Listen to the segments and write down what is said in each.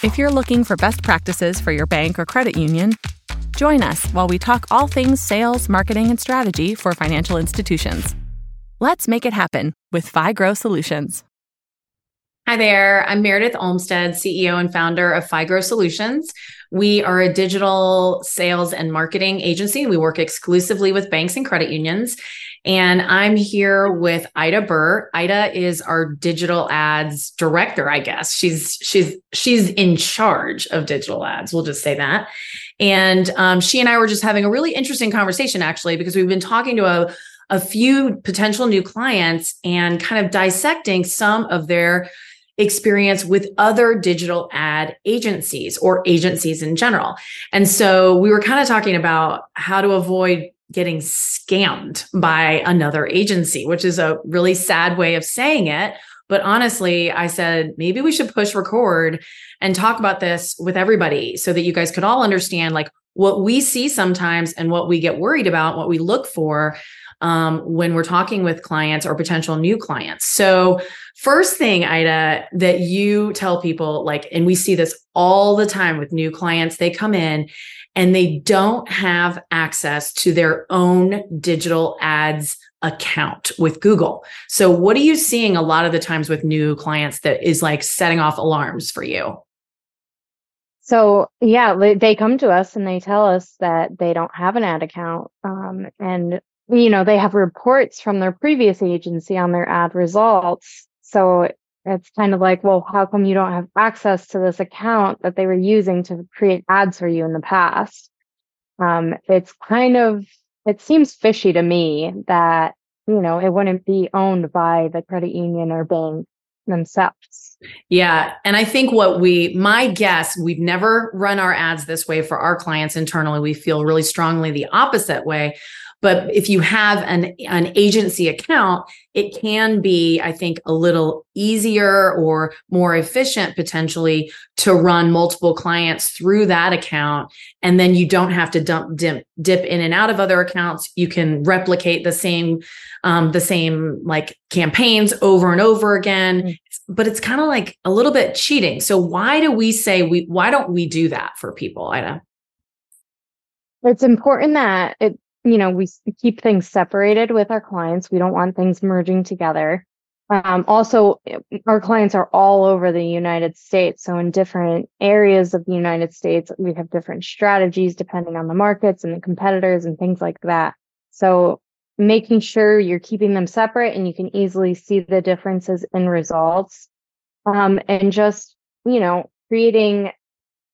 If you're looking for best practices for your bank or credit union, join us while we talk all things sales, marketing, and strategy for financial institutions. Let's make it happen with FiGrow Solutions. Hi there. I'm Meredith Olmstead, CEO and founder of FiGrow Solutions. We are a digital sales and marketing agency. We work exclusively with banks and credit unions. And I'm here with Ida Burr. Ida is our digital ads director, I guess. She's she's she's in charge of digital ads. We'll just say that. And um, she and I were just having a really interesting conversation, actually, because we've been talking to a a few potential new clients and kind of dissecting some of their experience with other digital ad agencies or agencies in general. And so we were kind of talking about how to avoid getting scammed by another agency, which is a really sad way of saying it. But honestly, I said, maybe we should push record and talk about this with everybody so that you guys could all understand like what we see sometimes and what we get worried about, what we look for um, when we're talking with clients or potential new clients. So, first thing, Ida, that you tell people, like, and we see this all the time with new clients, they come in and they don't have access to their own digital ads account with Google. So, what are you seeing a lot of the times with new clients that is like setting off alarms for you? So, yeah, they come to us and they tell us that they don't have an ad account. Um, and, you know, they have reports from their previous agency on their ad results. So, it's kind of like, well, how come you don't have access to this account that they were using to create ads for you in the past? Um, it's kind of, it seems fishy to me that, you know, it wouldn't be owned by the credit union or bank themselves. Yeah. And I think what we, my guess, we've never run our ads this way for our clients internally. We feel really strongly the opposite way. But if you have an, an agency account, it can be, I think, a little easier or more efficient potentially to run multiple clients through that account. And then you don't have to dump dip, dip in and out of other accounts. You can replicate the same, um, the same like campaigns over and over again. Mm-hmm. But it's kind of like a little bit cheating. So why do we say we why don't we do that for people, Ida? It's important that it you know, we keep things separated with our clients. We don't want things merging together. Um, also, our clients are all over the United States. So, in different areas of the United States, we have different strategies depending on the markets and the competitors and things like that. So, making sure you're keeping them separate and you can easily see the differences in results. Um, and just, you know, creating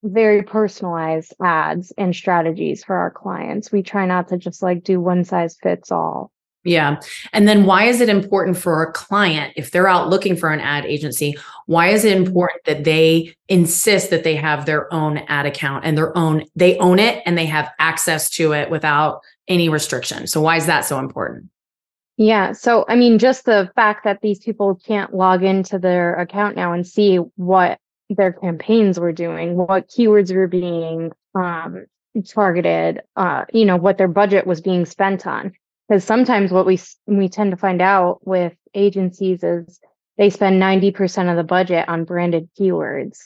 very personalized ads and strategies for our clients. We try not to just like do one size fits all. Yeah. And then why is it important for a client, if they're out looking for an ad agency, why is it mm-hmm. important that they insist that they have their own ad account and their own, they own it and they have access to it without any restriction? So why is that so important? Yeah. So, I mean, just the fact that these people can't log into their account now and see what their campaigns were doing, what keywords were being um, targeted, uh, you know, what their budget was being spent on. Because sometimes what we we tend to find out with agencies is they spend 90% of the budget on branded keywords,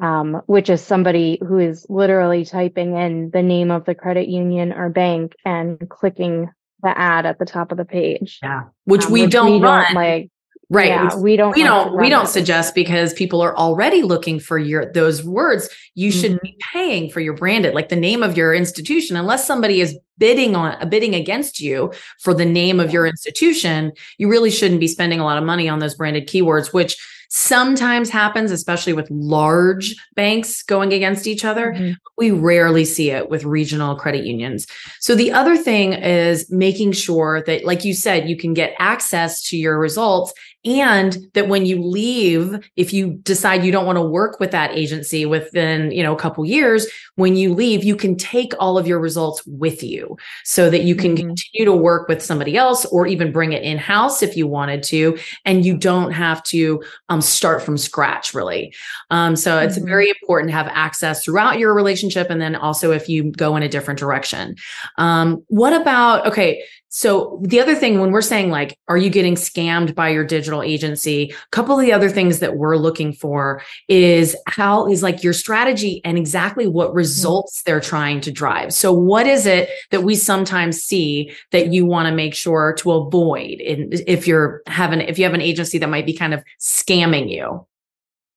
um, which is somebody who is literally typing in the name of the credit union or bank and clicking the ad at the top of the page. Yeah, which um, we which don't we run. Don't like Right. Yeah, we don't we don't we don't suggest because people are already looking for your those words. You mm-hmm. should be paying for your branded, like the name of your institution, unless somebody is bidding on a bidding against you for the name of your institution, you really shouldn't be spending a lot of money on those branded keywords, which sometimes happens, especially with large banks going against each other. Mm-hmm. We rarely see it with regional credit unions. So the other thing is making sure that, like you said, you can get access to your results and that when you leave if you decide you don't want to work with that agency within you know a couple years when you leave you can take all of your results with you so that you can mm-hmm. continue to work with somebody else or even bring it in house if you wanted to and you don't have to um, start from scratch really um, so it's mm-hmm. very important to have access throughout your relationship and then also if you go in a different direction um, what about okay So the other thing when we're saying like, are you getting scammed by your digital agency? A couple of the other things that we're looking for is how is like your strategy and exactly what mm-hmm. results they're trying to drive. So what is it that we sometimes see that you want to make sure to avoid in, if you're having, if you have an agency that might be kind of scamming you?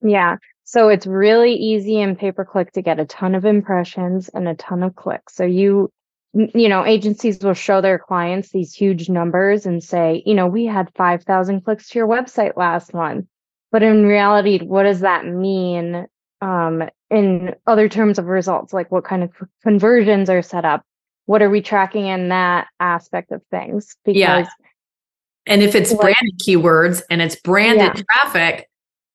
Yeah. So it's really easy in pay per click to get a ton of impressions and a ton of clicks. So you you know, agencies will show their clients these huge numbers and say, you know, we had 5,000 clicks to your website last month. But in reality, what does that mean um, in other terms of results? Like what kind of conversions are set up? What are we tracking in that aspect of things? Because yeah. And if it's like, branded keywords and it's branded yeah. traffic,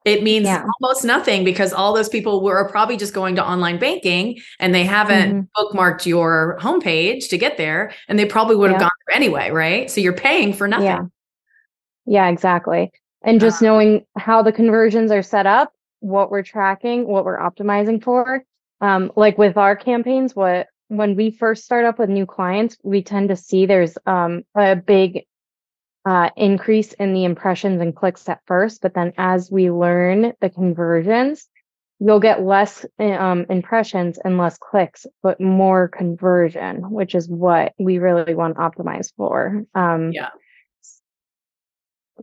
it means yeah. almost nothing because all those people were probably just going to online banking and they haven't mm-hmm. bookmarked your homepage to get there and they probably would have yeah. gone there anyway right so you're paying for nothing yeah, yeah exactly and just uh, knowing how the conversions are set up what we're tracking what we're optimizing for um, like with our campaigns what when we first start up with new clients we tend to see there's um, a big uh, increase in the impressions and clicks at first, but then as we learn the conversions, you'll get less um, impressions and less clicks, but more conversion, which is what we really want to optimize for. Um, yeah.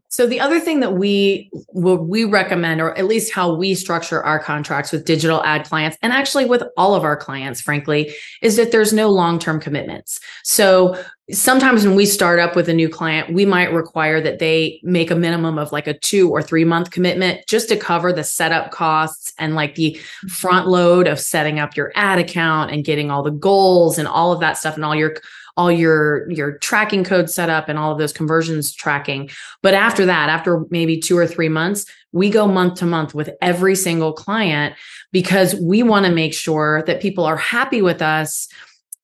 So the other thing that we will we recommend, or at least how we structure our contracts with digital ad clients, and actually with all of our clients, frankly, is that there's no long-term commitments. So sometimes when we start up with a new client, we might require that they make a minimum of like a two or three month commitment just to cover the setup costs and like the front load of setting up your ad account and getting all the goals and all of that stuff and all your all your your tracking code set up and all of those conversions tracking but after that after maybe 2 or 3 months we go month to month with every single client because we want to make sure that people are happy with us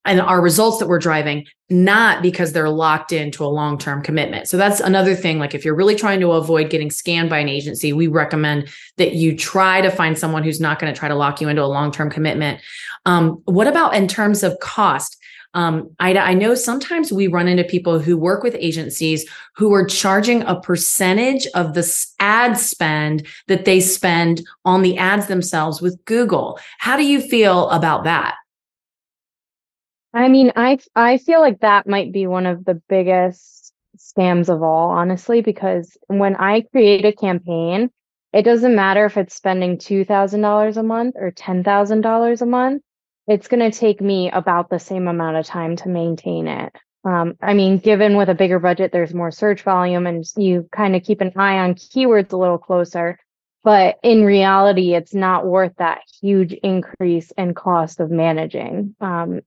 and our results that we're driving, not because they're locked into a long term commitment. So that's another thing. Like, if you're really trying to avoid getting scammed by an agency, we recommend that you try to find someone who's not going to try to lock you into a long term commitment. Um, what about in terms of cost? Um, Ida, I know sometimes we run into people who work with agencies who are charging a percentage of the ad spend that they spend on the ads themselves with Google. How do you feel about that? I mean, I I feel like that might be one of the biggest scams of all, honestly, because when I create a campaign, it doesn't matter if it's spending $2,000 a month or $10,000 a month. It's going to take me about the same amount of time to maintain it. Um, I mean, given with a bigger budget, there's more search volume and you kind of keep an eye on keywords a little closer. But in reality, it's not worth that huge increase in cost of managing. Um,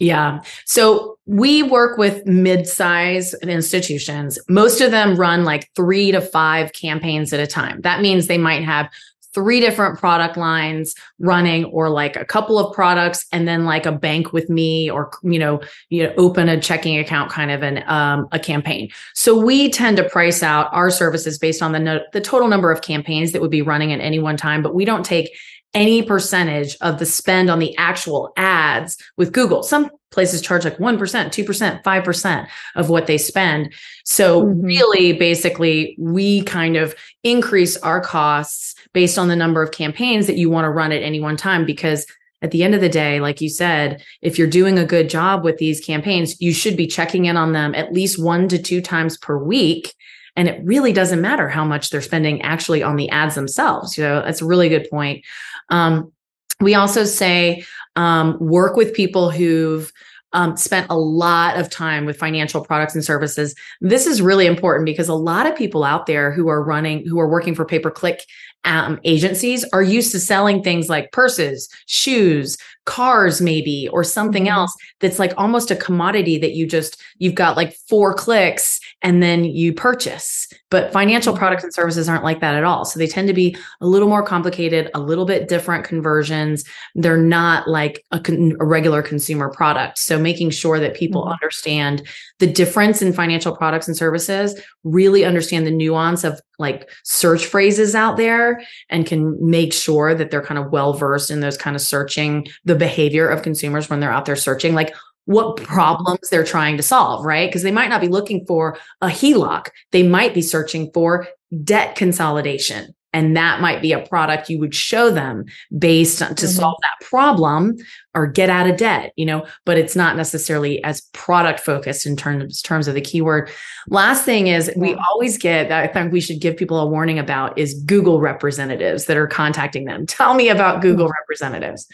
yeah. So we work with mid-size institutions. Most of them run like three to five campaigns at a time. That means they might have three different product lines running or like a couple of products and then like a bank with me or you know you know open a checking account kind of an um, a campaign. So we tend to price out our services based on the no- the total number of campaigns that would be running at any one time but we don't take any percentage of the spend on the actual ads with Google. Some places charge like 1%, 2%, 5% of what they spend. So mm-hmm. really basically we kind of increase our costs based on the number of campaigns that you want to run at any one time because at the end of the day, like you said, if you're doing a good job with these campaigns, you should be checking in on them at least one to two times per week. And it really doesn't matter how much they're spending actually on the ads themselves. You know, that's a really good point. Um, we also say um, work with people who've um, spent a lot of time with financial products and services. This is really important because a lot of people out there who are running, who are working for pay per click um, agencies are used to selling things like purses, shoes, cars, maybe, or something mm-hmm. else that's like almost a commodity that you just, you've got like four clicks and then you purchase. But financial mm-hmm. products and services aren't like that at all. So they tend to be a little more complicated, a little bit different conversions. They're not like a, con- a regular consumer product. So making sure that people mm-hmm. understand the difference in financial products and services, really understand the nuance of like search phrases out there and can make sure that they're kind of well versed in those kind of searching the behavior of consumers when they're out there searching like what problems they're trying to solve, right? Because they might not be looking for a HELOC. They might be searching for debt consolidation. And that might be a product you would show them based on to mm-hmm. solve that problem or get out of debt, you know, but it's not necessarily as product focused in terms, terms of the keyword. Last thing is we always get that I think we should give people a warning about is Google representatives that are contacting them. Tell me about Google representatives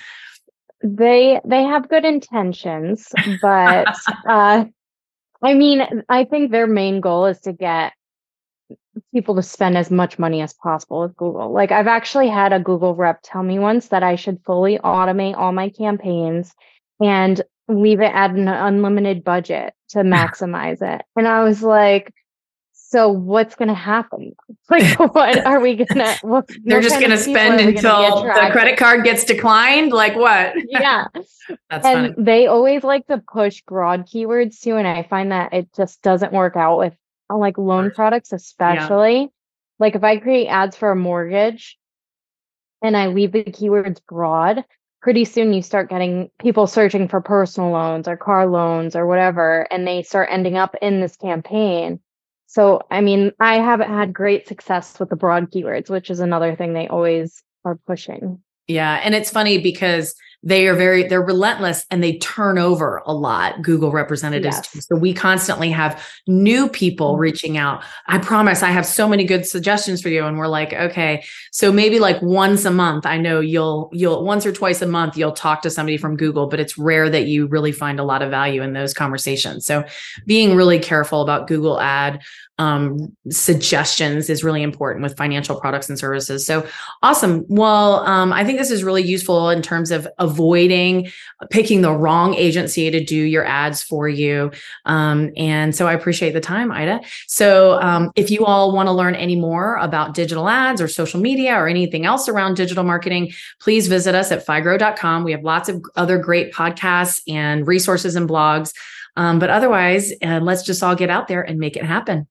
they they have good intentions but uh i mean i think their main goal is to get people to spend as much money as possible with google. Like i've actually had a google rep tell me once that i should fully automate all my campaigns and leave it at an unlimited budget to maximize it. And i was like so what's going to happen? Like, what are we going to? They're just going to spend until the credit card gets declined. Like what? Yeah, that's and funny. they always like to push broad keywords too, and I find that it just doesn't work out with uh, like loan products, especially. Yeah. Like if I create ads for a mortgage, and I leave the keywords broad, pretty soon you start getting people searching for personal loans or car loans or whatever, and they start ending up in this campaign so, I mean, I haven't had great success with the broad keywords, which is another thing they always are pushing. Yeah. And it's funny because they are very they're relentless and they turn over a lot google representatives yes. so we constantly have new people mm-hmm. reaching out i promise i have so many good suggestions for you and we're like okay so maybe like once a month i know you'll you'll once or twice a month you'll talk to somebody from google but it's rare that you really find a lot of value in those conversations so being really careful about google ad um, suggestions is really important with financial products and services. So awesome. Well, um, I think this is really useful in terms of avoiding picking the wrong agency to do your ads for you. Um, and so I appreciate the time, Ida. So um, if you all want to learn any more about digital ads or social media or anything else around digital marketing, please visit us at figrow.com. We have lots of other great podcasts and resources and blogs. Um, but otherwise, uh, let's just all get out there and make it happen.